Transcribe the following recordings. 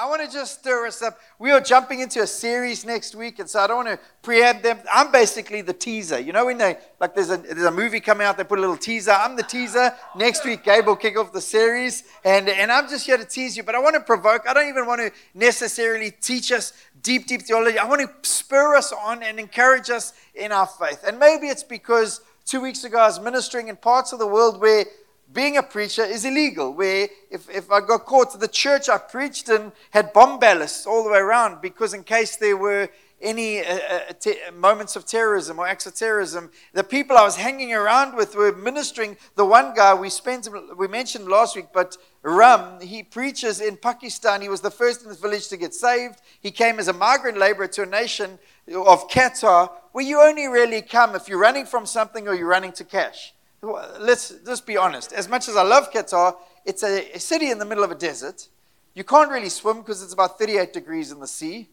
I want to just stir us up. We are jumping into a series next week, and so I don't want to preempt them. I'm basically the teaser. You know, when they, like, there's a, there's a movie coming out, they put a little teaser. I'm the teaser. Next week, Gabe will kick off the series, and, and I'm just here to tease you, but I want to provoke. I don't even want to necessarily teach us deep, deep theology. I want to spur us on and encourage us in our faith. And maybe it's because two weeks ago I was ministering in parts of the world where being a preacher is illegal. Where if, if I got caught, the church I preached in had bomb ballasts all the way around because in case there were any uh, uh, te- moments of terrorism or acts of terrorism, the people I was hanging around with were ministering. The one guy we spent, we mentioned last week, but Ram, he preaches in Pakistan. He was the first in his village to get saved. He came as a migrant laborer to a nation of Qatar, where you only really come if you're running from something or you're running to cash let's just be honest. As much as I love Qatar, it's a, a city in the middle of a desert. You can't really swim because it's about 38 degrees in the sea.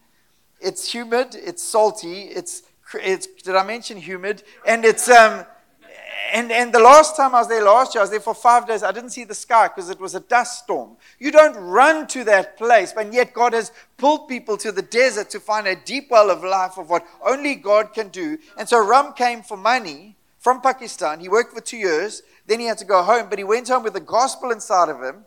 It's humid, it's salty, it's, it's did I mention humid? And it's, um, and, and the last time I was there last year, I was there for five days. I didn't see the sky because it was a dust storm. You don't run to that place, but yet God has pulled people to the desert to find a deep well of life of what only God can do. And so Ram came for money from Pakistan. He worked for two years. Then he had to go home, but he went home with the gospel inside of him.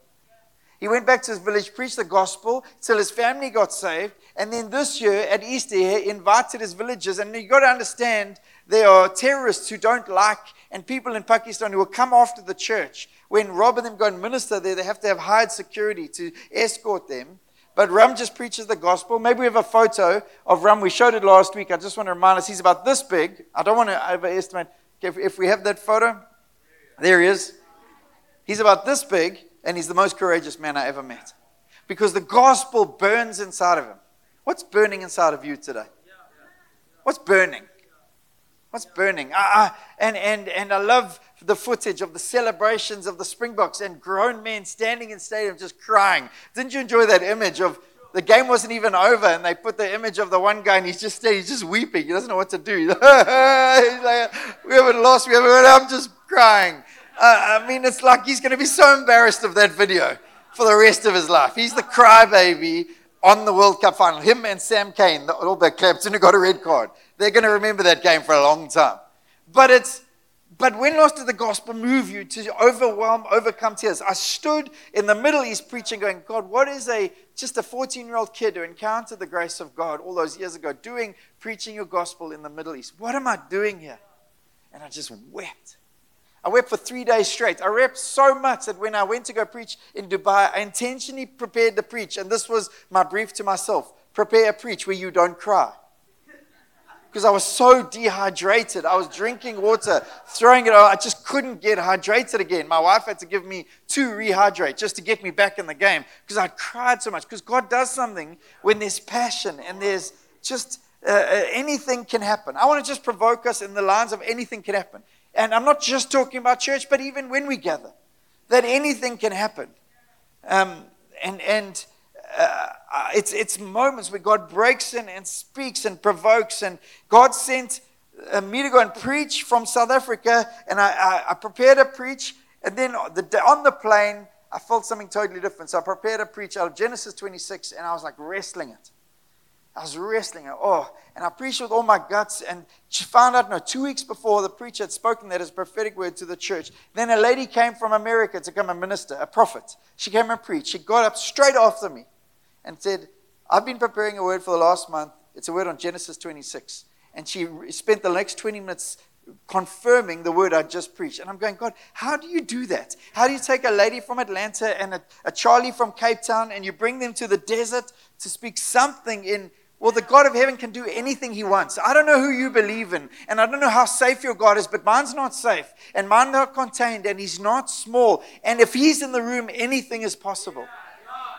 He went back to his village, preached the gospel till his family got saved. And then this year at Easter, he invited his villagers. And you've got to understand there are terrorists who don't like, and people in Pakistan who will come after the church. When Rob and them go and minister there, they have to have hired security to escort them. But Ram just preaches the gospel. Maybe we have a photo of Ram. We showed it last week. I just want to remind us he's about this big. I don't want to overestimate. If, if we have that photo, there he is. He's about this big, and he's the most courageous man I ever met. Because the gospel burns inside of him. What's burning inside of you today? What's burning? What's burning? Uh, and, and, and I love the footage of the celebrations of the Springboks and grown men standing in stadium just crying. Didn't you enjoy that image of the game wasn't even over, and they put the image of the one guy, and he's just he's just weeping. He doesn't know what to do. he's like, "We haven't lost. We haven't." I'm just crying. Uh, I mean, it's like he's going to be so embarrassed of that video for the rest of his life. He's the crybaby on the World Cup final. Him and Sam Cane, the, All Black captain who got a red card. They're going to remember that game for a long time. But it's but when last did the gospel move you to overwhelm, overcome tears? I stood in the Middle East preaching, going, God, what is a just a 14 year old kid who encountered the grace of God all those years ago, doing preaching your gospel in the Middle East? What am I doing here? And I just wept. I wept for three days straight. I wept so much that when I went to go preach in Dubai, I intentionally prepared to preach, and this was my brief to myself prepare a preach where you don't cry because I was so dehydrated. I was drinking water, throwing it out. I just couldn't get hydrated again. My wife had to give me two rehydrate just to get me back in the game because I cried so much. Because God does something when there's passion and there's just uh, uh, anything can happen. I want to just provoke us in the lines of anything can happen. And I'm not just talking about church, but even when we gather, that anything can happen. Um, and and uh, uh, it's, it's moments where God breaks in and speaks and provokes. And God sent uh, me to go and preach from South Africa, and I, I, I prepared to preach. And then the, on the plane, I felt something totally different. So I prepared to preach out of Genesis 26, and I was like wrestling it. I was wrestling it. Oh, and I preached with all my guts. And she found out, no, two weeks before the preacher had spoken that as a prophetic word to the church. Then a lady came from America to come and minister, a prophet. She came and preached. She got up straight after me and said, I've been preparing a word for the last month. It's a word on Genesis 26. And she spent the next 20 minutes confirming the word I just preached. And I'm going, God, how do you do that? How do you take a lady from Atlanta and a, a Charlie from Cape Town and you bring them to the desert to speak something in well, the God of heaven can do anything he wants. I don't know who you believe in, and I don't know how safe your God is, but mine's not safe, and mine's not contained, and he's not small. And if he's in the room, anything is possible.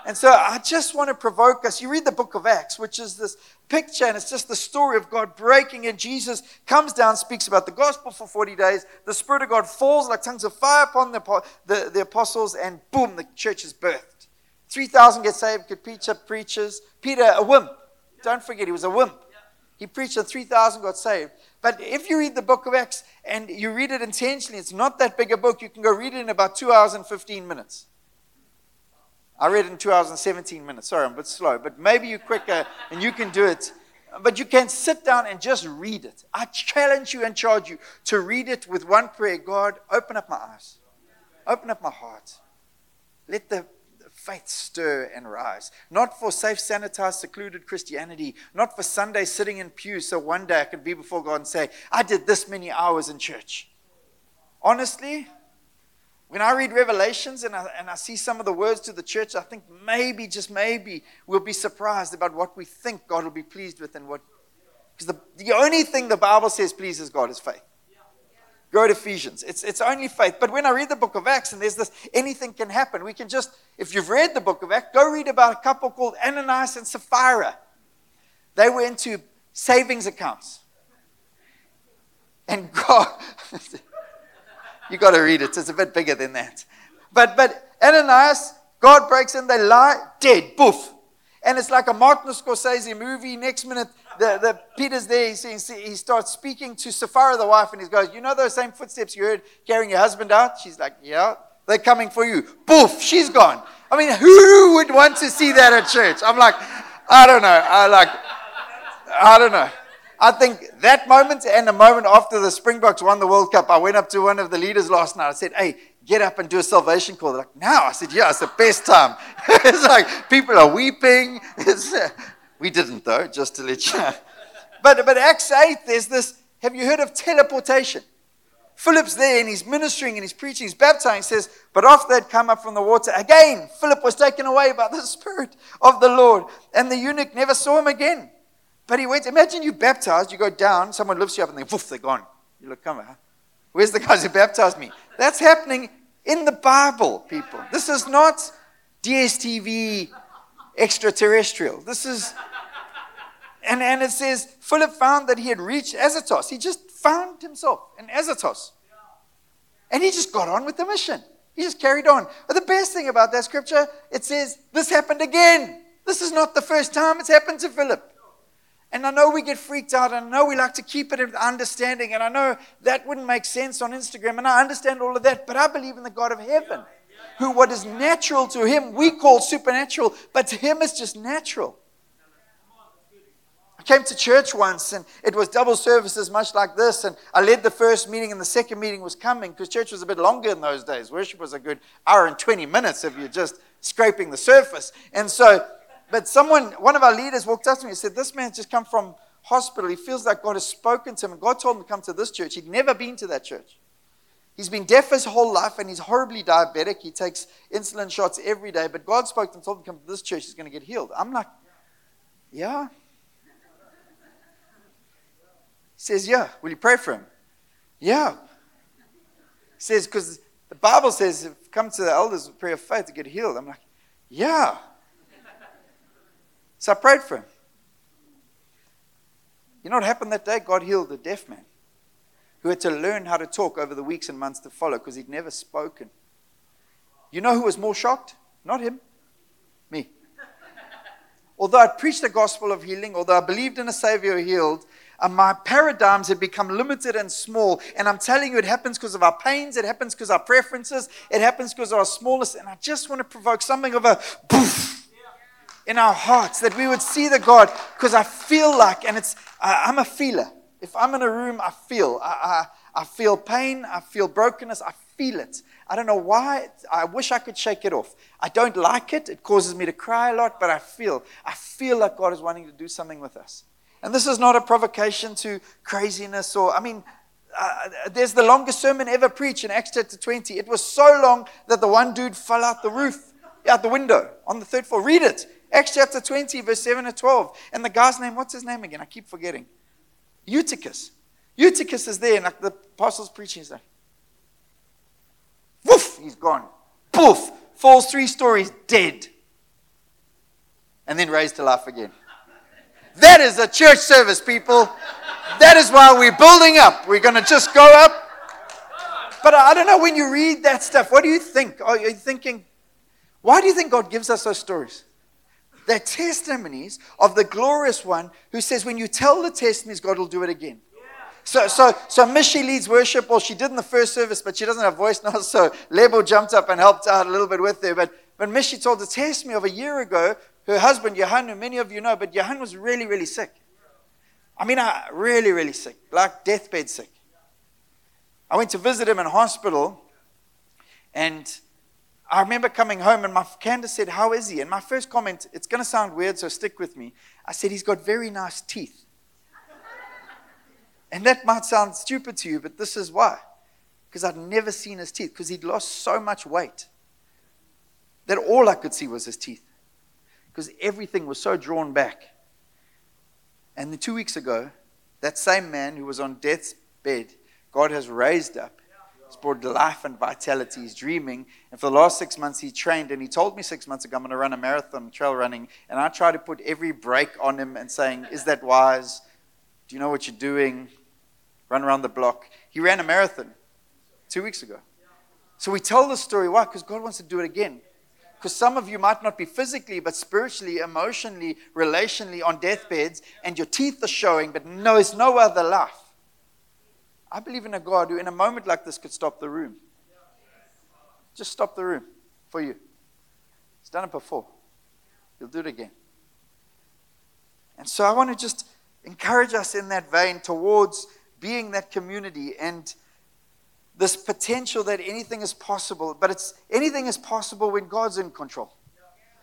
And so I just want to provoke us. You read the book of Acts, which is this picture, and it's just the story of God breaking, and Jesus comes down, speaks about the gospel for 40 days. The Spirit of God falls like tongues of fire upon the, the, the apostles, and boom, the church is birthed. 3,000 get saved, Peter preaches. Peter, a wimp. Don't forget, he was a wimp. He preached, and 3,000 got saved. But if you read the book of Acts and you read it intentionally, it's not that big a book. You can go read it in about two hours and 15 minutes. I read it in two hours and 17 minutes. Sorry, I'm a bit slow, but maybe you're quicker and you can do it. But you can sit down and just read it. I challenge you and charge you to read it with one prayer God, open up my eyes, open up my heart. Let the faith stir and rise. Not for safe, sanitized, secluded Christianity. Not for Sunday sitting in pews so one day I can be before God and say, I did this many hours in church. Honestly, when I read Revelations and I, and I see some of the words to the church, I think maybe, just maybe, we'll be surprised about what we think God will be pleased with and what. Because the, the only thing the Bible says pleases God is faith. Go to Ephesians. It's, it's only faith. But when I read the book of Acts and there's this, anything can happen. We can just, if you've read the book of Acts, go read about a couple called Ananias and Sapphira. They were into savings accounts. And God, you got to read it. It's a bit bigger than that. But, but Ananias, God breaks in, they lie, dead, boof. And it's like a Martin Scorsese movie. Next minute, the, the Peter's there. He, he starts speaking to Sapphira, the wife, and he goes, "You know those same footsteps you heard carrying your husband out?" She's like, "Yeah, they're coming for you." Boof, she's gone. I mean, who would want to see that at church? I'm like, I don't know. I like, I don't know. I think that moment and the moment after the Springboks won the World Cup, I went up to one of the leaders last night. I said, "Hey, get up and do a salvation call." They're like, "Now?" I said, "Yeah, it's the best time." it's like people are weeping. It's, we didn't, though, just to let you know. But, but Acts 8, there's this have you heard of teleportation? Philip's there and he's ministering and he's preaching, he's baptizing. He says, But after they'd come up from the water, again, Philip was taken away by the Spirit of the Lord. And the eunuch never saw him again. But he went, imagine you baptized, you go down, someone lifts you up and they, woof, they're gone. You look, come on. Where's the guys who baptized me? That's happening in the Bible, people. This is not DSTV extraterrestrial. This is and, and it says, Philip found that he had reached Azotus. He just found himself in Azotus. And he just got on with the mission. He just carried on. But the best thing about that scripture, it says, this happened again. This is not the first time it's happened to Philip. And I know we get freaked out, and I know we like to keep it in understanding, and I know that wouldn't make sense on Instagram, and I understand all of that, but I believe in the God of heaven, who what is natural to him we call supernatural, but to him it's just natural. I came to church once and it was double services, much like this. And I led the first meeting, and the second meeting was coming because church was a bit longer in those days. Worship was a good hour and 20 minutes if you're just scraping the surface. And so, but someone, one of our leaders walked up to me and said, This man's just come from hospital. He feels like God has spoken to him. And God told him to come to this church. He'd never been to that church. He's been deaf his whole life and he's horribly diabetic. He takes insulin shots every day. But God spoke to him, told him to come to this church. He's going to get healed. I'm like, yeah. He says, Yeah. Will you pray for him? Yeah. He says, Because the Bible says, if come to the elders with prayer of faith to get healed. I'm like, Yeah. So I prayed for him. You know what happened that day? God healed a deaf man who had to learn how to talk over the weeks and months to follow because he'd never spoken. You know who was more shocked? Not him, me. although I preached the gospel of healing, although I believed in a Savior who healed, and my paradigms had become limited and small. And I'm telling you, it happens because of our pains, it happens because of our preferences, it happens because of our smallness. And I just want to provoke something of a poof in our hearts that we would see the God because I feel like, and it's, I'm a feeler. If I'm in a room, I feel. I, I, I feel pain, I feel brokenness, I feel it. I don't know why. I wish I could shake it off. I don't like it. It causes me to cry a lot, but I feel. I feel like God is wanting to do something with us. And this is not a provocation to craziness or, I mean, uh, there's the longest sermon ever preached in Acts chapter 20. It was so long that the one dude fell out the roof, out the window on the third floor. Read it. Acts chapter 20, verse 7 to 12. And the guy's name, what's his name again? I keep forgetting. Eutychus. Eutychus is there, and like the apostles preaching, he's like, woof, he's gone. Poof, falls three stories, dead. And then raised to life again. That is a church service, people. That is why we're building up. We're going to just go up. But I don't know when you read that stuff, what do you think? Are you thinking, why do you think God gives us those stories? They're testimonies of the glorious one who says, when you tell the testimonies, God will do it again. So, so, so Mishi leads worship. Well, she did in the first service, but she doesn't have voice now. So Lebo jumped up and helped out a little bit with her. But But Mishi told the testimony of a year ago, her husband, Johan, who many of you know, but Johan was really, really sick. I mean, uh, really, really sick, like deathbed sick. I went to visit him in hospital, and I remember coming home, and my Candace said, How is he? And my first comment, it's going to sound weird, so stick with me. I said, He's got very nice teeth. and that might sound stupid to you, but this is why. Because I'd never seen his teeth, because he'd lost so much weight that all I could see was his teeth. Because everything was so drawn back. And two weeks ago, that same man who was on death's bed God has raised up. Brought life and vitality. He's dreaming. And for the last six months, he trained. And he told me six months ago, I'm going to run a marathon, trail running. And I try to put every break on him and saying, Is that wise? Do you know what you're doing? Run around the block. He ran a marathon two weeks ago. So we tell the story. Why? Because God wants to do it again. Because some of you might not be physically, but spiritually, emotionally, relationally on deathbeds, and your teeth are showing, but no, it's no other life. I believe in a God who, in a moment like this, could stop the room. Just stop the room for you. He's done it before. He'll do it again. And so I want to just encourage us in that vein towards being that community and this potential that anything is possible, but it's anything is possible when God's in control.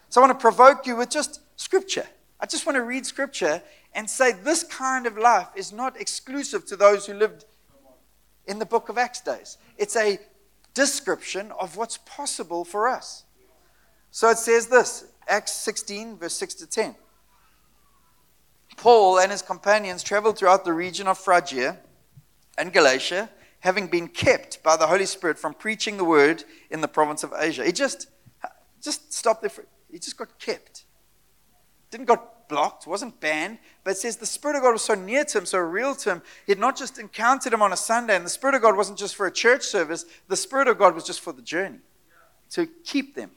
So I want to provoke you with just scripture. I just want to read scripture and say this kind of life is not exclusive to those who lived in the book of Acts days. It's a description of what's possible for us. So it says this Acts 16, verse 6 to 10. Paul and his companions traveled throughout the region of Phrygia and Galatia, having been kept by the Holy Spirit from preaching the word in the province of Asia. He just, just stopped there. For, he just got kept. Didn't got blocked, wasn't banned, but it says the Spirit of God was so near to him, so real to him. He had not just encountered him on a Sunday, and the Spirit of God wasn't just for a church service, the Spirit of God was just for the journey to keep them.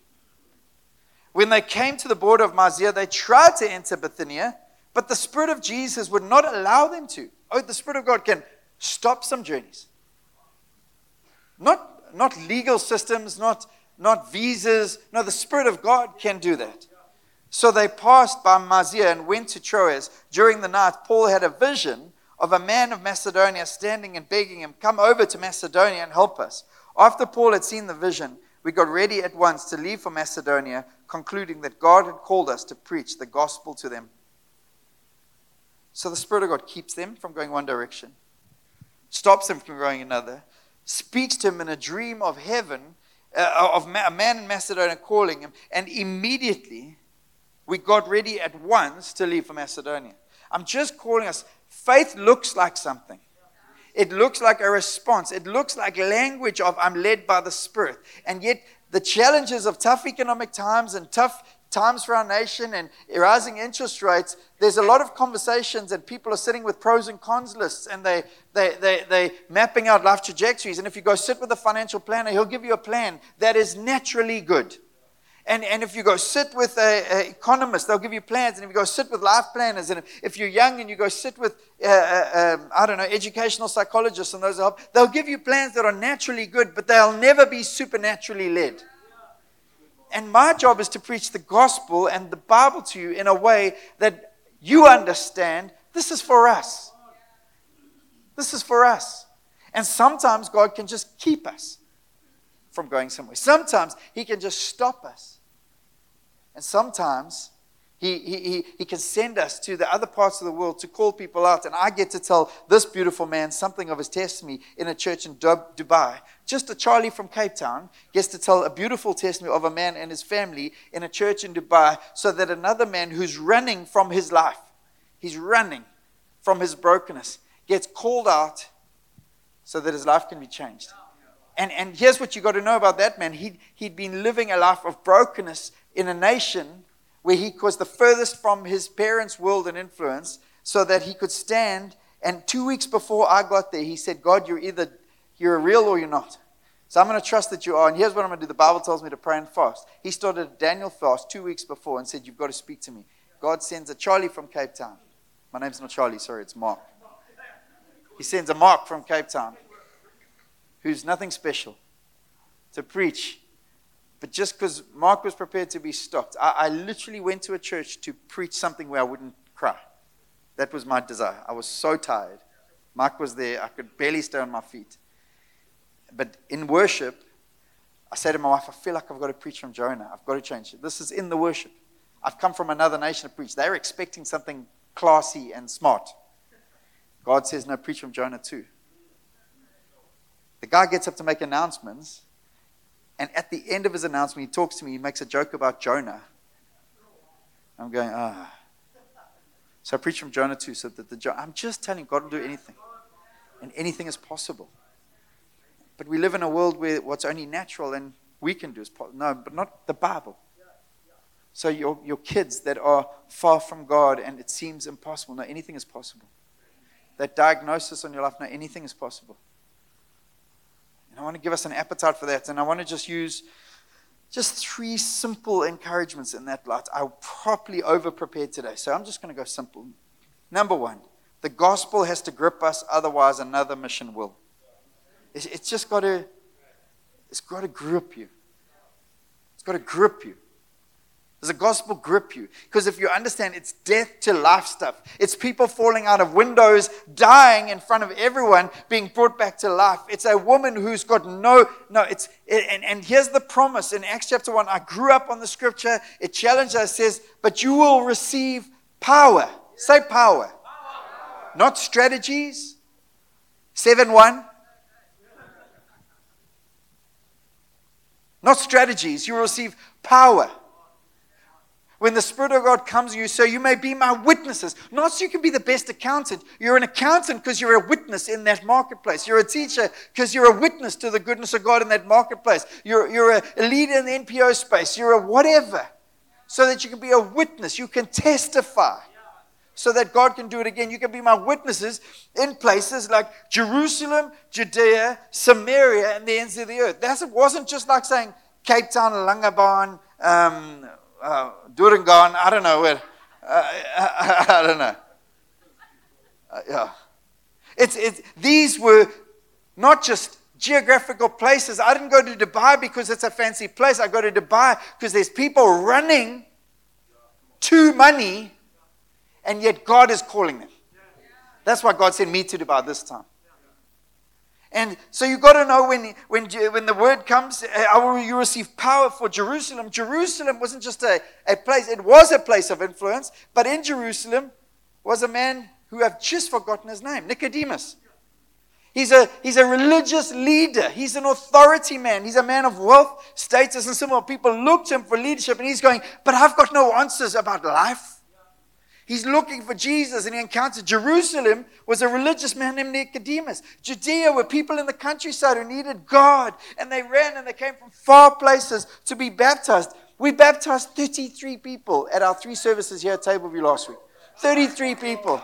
When they came to the border of Mysia, they tried to enter Bithynia, but the Spirit of Jesus would not allow them to. Oh, the Spirit of God can stop some journeys. Not, not legal systems, not, not visas. No, the Spirit of God can do that. So they passed by Mysia and went to Troas. During the night, Paul had a vision of a man of Macedonia standing and begging him, Come over to Macedonia and help us. After Paul had seen the vision, we got ready at once to leave for Macedonia, concluding that God had called us to preach the gospel to them. So the Spirit of God keeps them from going one direction, stops them from going another, speaks to him in a dream of heaven, uh, of a man in Macedonia calling him, and immediately we got ready at once to leave for Macedonia. I'm just calling us. Faith looks like something. It looks like a response. It looks like a language of I'm led by the Spirit. And yet, the challenges of tough economic times and tough times for our nation and rising interest rates, there's a lot of conversations and people are sitting with pros and cons lists and they, they, they, they mapping out life trajectories. And if you go sit with a financial planner, he'll give you a plan that is naturally good. And, and if you go sit with an economist, they'll give you plans. And if you go sit with life planners, and if you're young and you go sit with, uh, uh, um, I don't know, educational psychologists and those help, they'll give you plans that are naturally good, but they'll never be supernaturally led. And my job is to preach the gospel and the Bible to you in a way that you understand this is for us. This is for us. And sometimes God can just keep us from going somewhere. Sometimes He can just stop us. And sometimes he, he, he can send us to the other parts of the world to call people out. And I get to tell this beautiful man something of his testimony in a church in Dubai. Just a Charlie from Cape Town gets to tell a beautiful testimony of a man and his family in a church in Dubai so that another man who's running from his life, he's running from his brokenness, gets called out so that his life can be changed. And, and here's what you got to know about that man. He'd, he'd been living a life of brokenness in a nation where he was the furthest from his parents' world and influence, so that he could stand. And two weeks before I got there, he said, God, you're either you're real or you're not. So I'm going to trust that you are. And here's what I'm going to do. The Bible tells me to pray and fast. He started a Daniel fast two weeks before and said, You've got to speak to me. God sends a Charlie from Cape Town. My name's not Charlie, sorry, it's Mark. He sends a Mark from Cape Town who's nothing special to preach But just because Mark was prepared to be stopped, I, I literally went to a church to preach something where I wouldn't cry. That was my desire. I was so tired. Mark was there. I could barely stay on my feet. But in worship, I said to my wife, I feel like I've got to preach from Jonah. I've got to change it. This is in the worship. I've come from another nation to preach. They're expecting something classy and smart. God says, no, preach from Jonah too. The guy gets up to make announcements, and at the end of his announcement, he talks to me. He makes a joke about Jonah. I'm going, ah. So I preach from Jonah too. So that the I'm just telling God will do anything, and anything is possible. But we live in a world where what's only natural and we can do is possible. No, but not the Bible. So your, your kids that are far from God and it seems impossible. No, anything is possible. That diagnosis on your life, no, anything is possible. And I want to give us an appetite for that. And I want to just use just three simple encouragements in that light. I properly over prepared today. So I'm just going to go simple. Number one, the gospel has to grip us, otherwise, another mission will. It's just got to, it's got to grip you. It's got to grip you. Does the gospel grip you? Because if you understand, it's death to life stuff. It's people falling out of windows, dying in front of everyone, being brought back to life. It's a woman who's got no, no, it's, and, and here's the promise in Acts chapter 1. I grew up on the scripture. It challenged us, says, but you will receive power. Say power. power. Not strategies. 7 1. Not strategies. You will receive power when the Spirit of God comes to you, so you may be my witnesses. Not so you can be the best accountant. You're an accountant because you're a witness in that marketplace. You're a teacher because you're a witness to the goodness of God in that marketplace. You're, you're a, leader in the NPO space. You're a whatever. So that you can be a witness. You can testify so that God can do it again. You can be my witnesses in places like Jerusalem, Judea, Samaria, and the ends of the earth. That wasn't just like saying Cape Town, Langebaan, um, uh, Durangon, I don't know where. Uh, I, I, don't know. Uh, yeah. It's, it's, these were not just geographical places. I didn't go to Dubai because it's a fancy place. I go to Dubai because there's people running to money, and yet God is calling them. That's why God sent me to Dubai this time. And so you've got to know when, when, when the word comes, uh, you receive power for Jerusalem. Jerusalem wasn't just a, a place, it was a place of influence, but in Jerusalem was a man who I've just forgotten his name, Nicodemus. He's a, he's a religious leader. He's an authority man. He's a man of wealth, status, and similar. People look to him for leadership, and he's going, But I've got no answers about life. He's looking for Jesus and he encounters Jerusalem was a religious man named Nicodemus. Judea were people in the countryside who needed God and they ran and they came from far places to be baptized. We baptized 33 people at our three services here at Tableview last week. 33 people.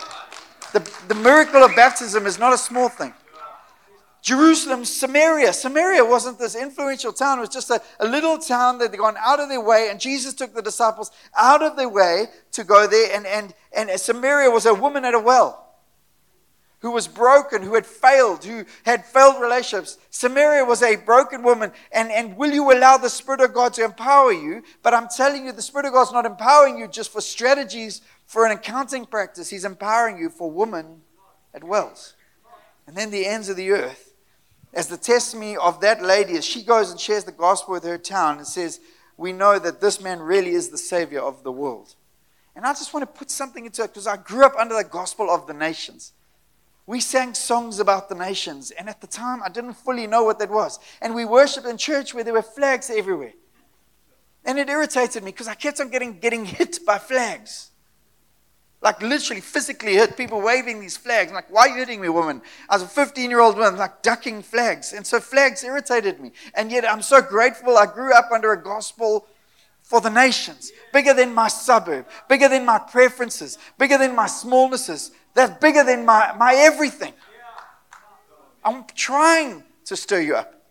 The, the miracle of baptism is not a small thing. Jerusalem, Samaria. Samaria wasn't this influential town. It was just a, a little town that they'd gone out of their way, and Jesus took the disciples out of their way to go there. And, and, and Samaria was a woman at a well who was broken, who had failed, who had failed relationships. Samaria was a broken woman. And, and will you allow the Spirit of God to empower you? But I'm telling you, the Spirit of God's not empowering you just for strategies for an accounting practice. He's empowering you for women at wells. And then the ends of the earth as the testimony of that lady as she goes and shares the gospel with her town and says, We know that this man really is the savior of the world. And I just want to put something into it because I grew up under the gospel of the nations. We sang songs about the nations, and at the time I didn't fully know what that was. And we worshiped in church where there were flags everywhere. And it irritated me because I kept on getting, getting hit by flags. Like literally physically hit people waving these flags. I'm like, why are you hitting me, woman? I was a 15 year old woman, like ducking flags. And so flags irritated me. And yet I'm so grateful I grew up under a gospel for the nations, bigger than my suburb, bigger than my preferences, bigger than my smallnesses. That's bigger than my, my everything. I'm trying to stir you up.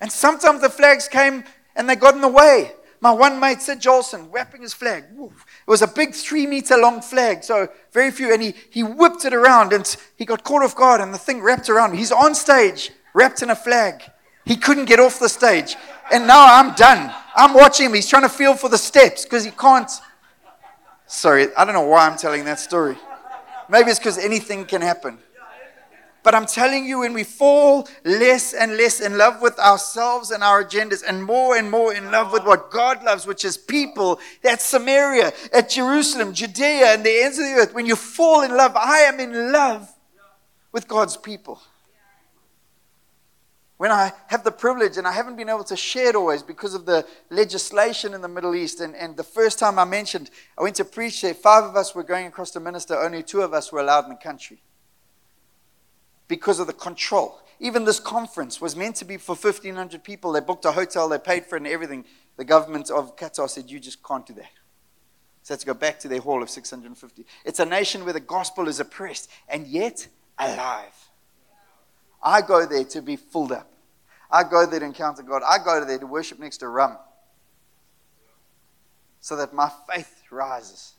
And sometimes the flags came and they got in the way. My one mate, Sid Jolson, wrapping his flag. It was a big three meter long flag, so very few. And he, he whipped it around and he got caught off guard and the thing wrapped around. He's on stage, wrapped in a flag. He couldn't get off the stage. And now I'm done. I'm watching him. He's trying to feel for the steps because he can't. Sorry, I don't know why I'm telling that story. Maybe it's because anything can happen. But I'm telling you, when we fall less and less in love with ourselves and our agendas, and more and more in love with what God loves, which is people, that's Samaria, at Jerusalem, Judea, and the ends of the earth. When you fall in love, I am in love with God's people. When I have the privilege, and I haven't been able to share it always because of the legislation in the Middle East, and, and the first time I mentioned, I went to preach there, five of us were going across to minister, only two of us were allowed in the country because of the control. Even this conference was meant to be for 1,500 people. They booked a hotel, they paid for it and everything. The government of Qatar said, You just can't do that. So had to go back to their hall of 650. It's a nation where the gospel is oppressed and yet alive. I go there to be filled up. I go there to encounter God. I go there to worship next to Ram so that my faith rises.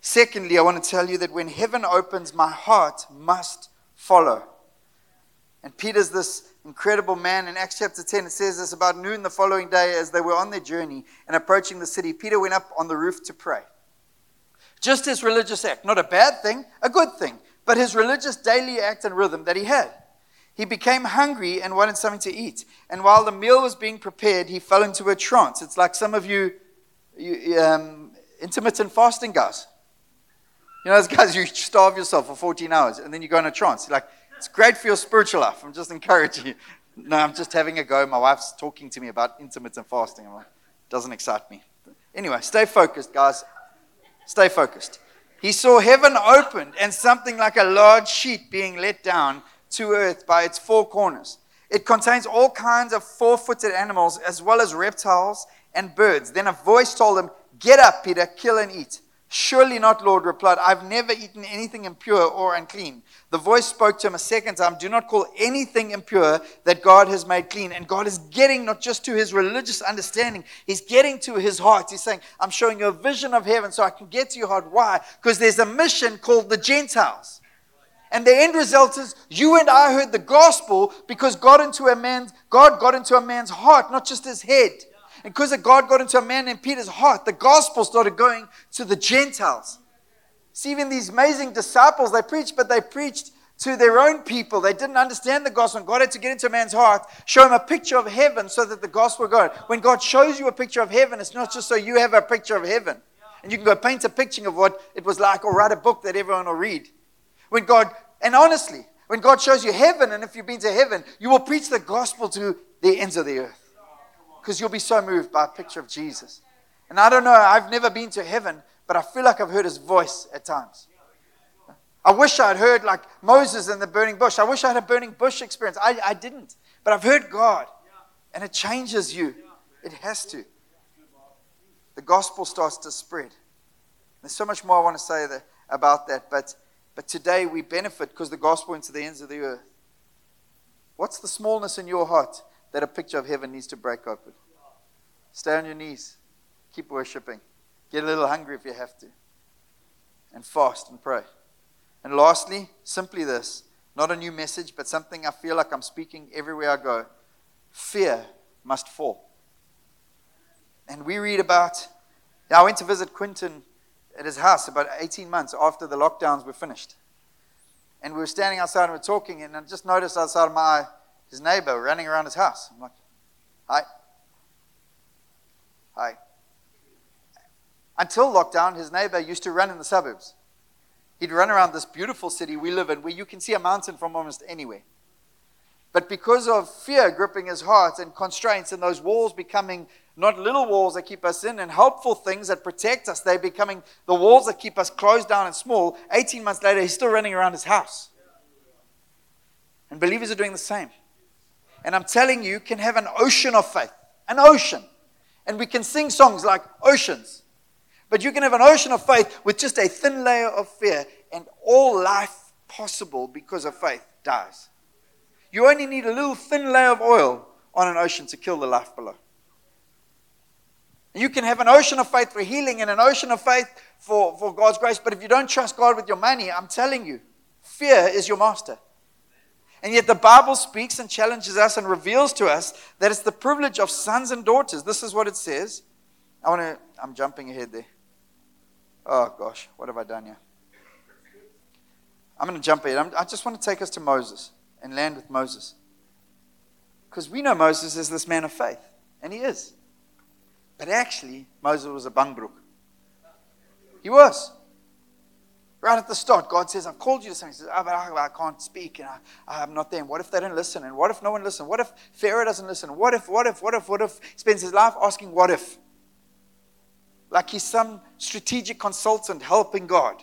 Secondly, I want to tell you that when heaven opens, my heart must follow. And Peter's this incredible man. In Acts chapter 10, it says this about noon the following day, as they were on their journey and approaching the city, Peter went up on the roof to pray. Just his religious act, not a bad thing, a good thing, but his religious daily act and rhythm that he had. He became hungry and wanted something to eat. And while the meal was being prepared, he fell into a trance. It's like some of you, you um, intermittent fasting guys. You know, those guys, you starve yourself for 14 hours and then you go in a trance. You're like, it's great for your spiritual life. I'm just encouraging you. No, I'm just having a go. My wife's talking to me about intermittent fasting. I'm like, doesn't excite me. Anyway, stay focused, guys. Stay focused. He saw heaven opened and something like a large sheet being let down to earth by its four corners. It contains all kinds of four footed animals as well as reptiles and birds. Then a voice told him, Get up, Peter, kill and eat. Surely not, Lord replied. I've never eaten anything impure or unclean. The voice spoke to him a second time Do not call anything impure that God has made clean. And God is getting not just to his religious understanding, He's getting to his heart. He's saying, I'm showing you a vision of heaven so I can get to your heart. Why? Because there's a mission called the Gentiles. And the end result is you and I heard the gospel because God into a man's God got into a man's heart, not just his head. And because God got into a man named Peter's heart, the gospel started going to the Gentiles. See, even these amazing disciples, they preached, but they preached to their own people. They didn't understand the gospel. God had to get into a man's heart, show him a picture of heaven so that the gospel would go. When God shows you a picture of heaven, it's not just so you have a picture of heaven. And you can go paint a picture of what it was like or write a book that everyone will read. When God, and honestly, when God shows you heaven, and if you've been to heaven, you will preach the gospel to the ends of the earth because you'll be so moved by a picture of Jesus. And I don't know, I've never been to heaven, but I feel like I've heard his voice at times. I wish I'd heard like Moses in the burning bush. I wish I had a burning bush experience. I, I didn't. But I've heard God, and it changes you. It has to. The gospel starts to spread. There's so much more I want to say that, about that, but, but today we benefit because the gospel went to the ends of the earth. What's the smallness in your heart? That a picture of heaven needs to break open. Stay on your knees. Keep worshiping. Get a little hungry if you have to. And fast and pray. And lastly, simply this not a new message, but something I feel like I'm speaking everywhere I go. Fear must fall. And we read about. I went to visit Quinton at his house about 18 months after the lockdowns were finished. And we were standing outside and we were talking, and I just noticed outside of my eye his neighbor running around his house. I'm like, hi. Hi. Until lockdown, his neighbor used to run in the suburbs. He'd run around this beautiful city we live in where you can see a mountain from almost anywhere. But because of fear gripping his heart and constraints and those walls becoming not little walls that keep us in and helpful things that protect us, they're becoming the walls that keep us closed down and small. 18 months later, he's still running around his house. And believers are doing the same. And I'm telling you, can have an ocean of faith, an ocean. And we can sing songs like oceans. But you can have an ocean of faith with just a thin layer of fear, and all life possible because of faith dies. You only need a little thin layer of oil on an ocean to kill the life below. You can have an ocean of faith for healing and an ocean of faith for, for God's grace, but if you don't trust God with your money, I'm telling you, fear is your master. And yet the Bible speaks and challenges us and reveals to us that it's the privilege of sons and daughters. This is what it says. I want to, I'm jumping ahead there. Oh gosh, what have I done here? I'm going to jump ahead. I'm, I just want to take us to Moses and land with Moses. Because we know Moses is this man of faith, and he is. But actually, Moses was a bangbroek. He was. Right at the start, God says, I've called you to something. He says, oh, but I, I can't speak and I, am not there. What if they don't listen? And what if no one listens? What if Pharaoh doesn't listen? What if, what if, what if, what if? He spends his life asking, what if? Like he's some strategic consultant helping God.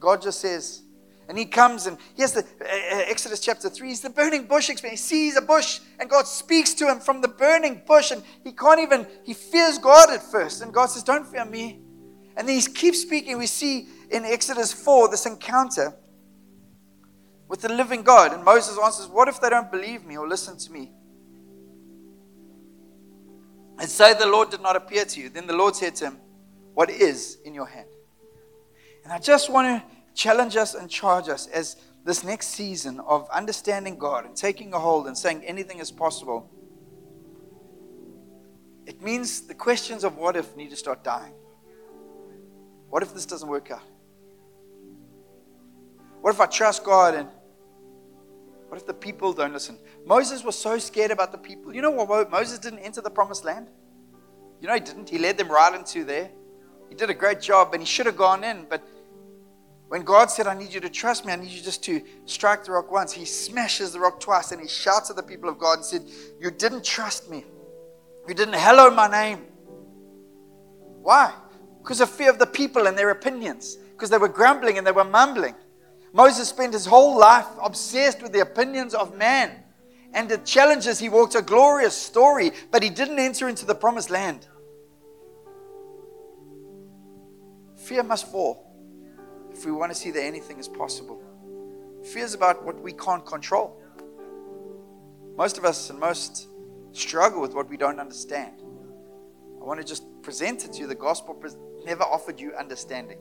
God just says, and he comes and here's the uh, uh, Exodus chapter 3. He's the burning bush experience. He sees a bush and God speaks to him from the burning bush and he can't even, he fears God at first. And God says, Don't fear me. And then he keeps speaking. We see in Exodus 4 this encounter with the living God. And Moses answers, What if they don't believe me or listen to me? And say the Lord did not appear to you. Then the Lord said to him, What is in your hand? And I just want to challenge us and charge us as this next season of understanding God and taking a hold and saying anything is possible. It means the questions of what if need to start dying. What if this doesn't work out? What if I trust God and what if the people don't listen? Moses was so scared about the people. You know what? Moses didn't enter the promised land. You know, he didn't. He led them right into there. He did a great job and he should have gone in, but when God said, I need you to trust me, I need you just to strike the rock once, he smashes the rock twice and he shouts at the people of God and said, You didn't trust me. You didn't hallow my name. Why? Because of fear of the people and their opinions, because they were grumbling and they were mumbling. Moses spent his whole life obsessed with the opinions of man. And the challenges, he walked a glorious story, but he didn't enter into the promised land. Fear must fall if we want to see that anything is possible. Fear is about what we can't control. Most of us and most struggle with what we don't understand. I want to just present it to you. The gospel never offered you understanding,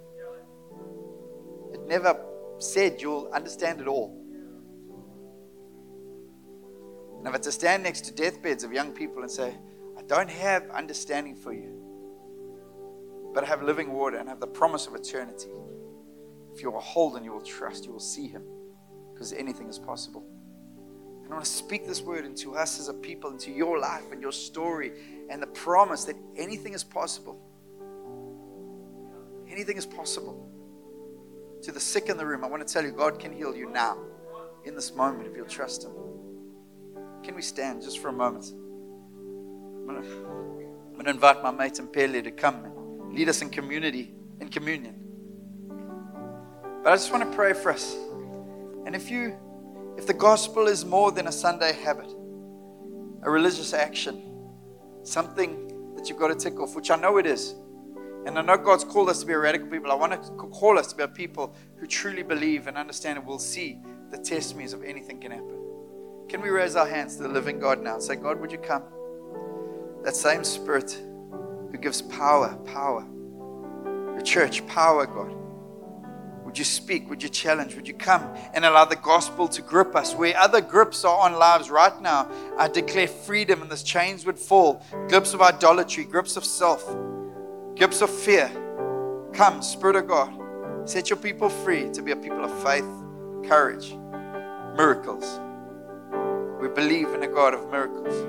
it never said you'll understand it all. And if it's to stand next to deathbeds of young people and say, I don't have understanding for you, but I have living water and have the promise of eternity. If you will hold and you will trust, you will see Him because anything is possible. And I want to speak this word into us as a people, into your life and your story, and the promise that anything is possible. Anything is possible. To the sick in the room, I want to tell you, God can heal you now, in this moment, if you'll trust Him. Can we stand just for a moment? I'm going to, I'm going to invite my mate Mpele to come and lead us in community, in communion. But I just want to pray for us. And if you, if the gospel is more than a Sunday habit, a religious action, something that you've got to tick off, which I know it is. And I know God's called us to be a radical people. I want to call us to be a people who truly believe and understand and will see the testimonies of anything can happen. Can we raise our hands to the living God now and say, God, would you come? That same Spirit who gives power, power. The church, power, God. Would you speak? Would you challenge? Would you come and allow the gospel to grip us? Where other grips are on lives right now, I declare freedom and those chains would fall. Grips of idolatry, grips of self, grips of fear. Come, Spirit of God, set your people free to be a people of faith, courage, miracles. We believe in a God of miracles.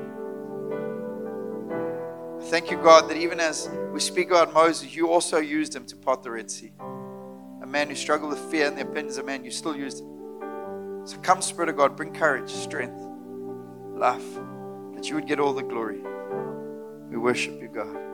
Thank you, God, that even as we speak about Moses, you also used him to part the Red Sea A man who struggled with fear and the opinions of man, you still used it. So come, Spirit of God, bring courage, strength, life, that you would get all the glory. We worship you, God.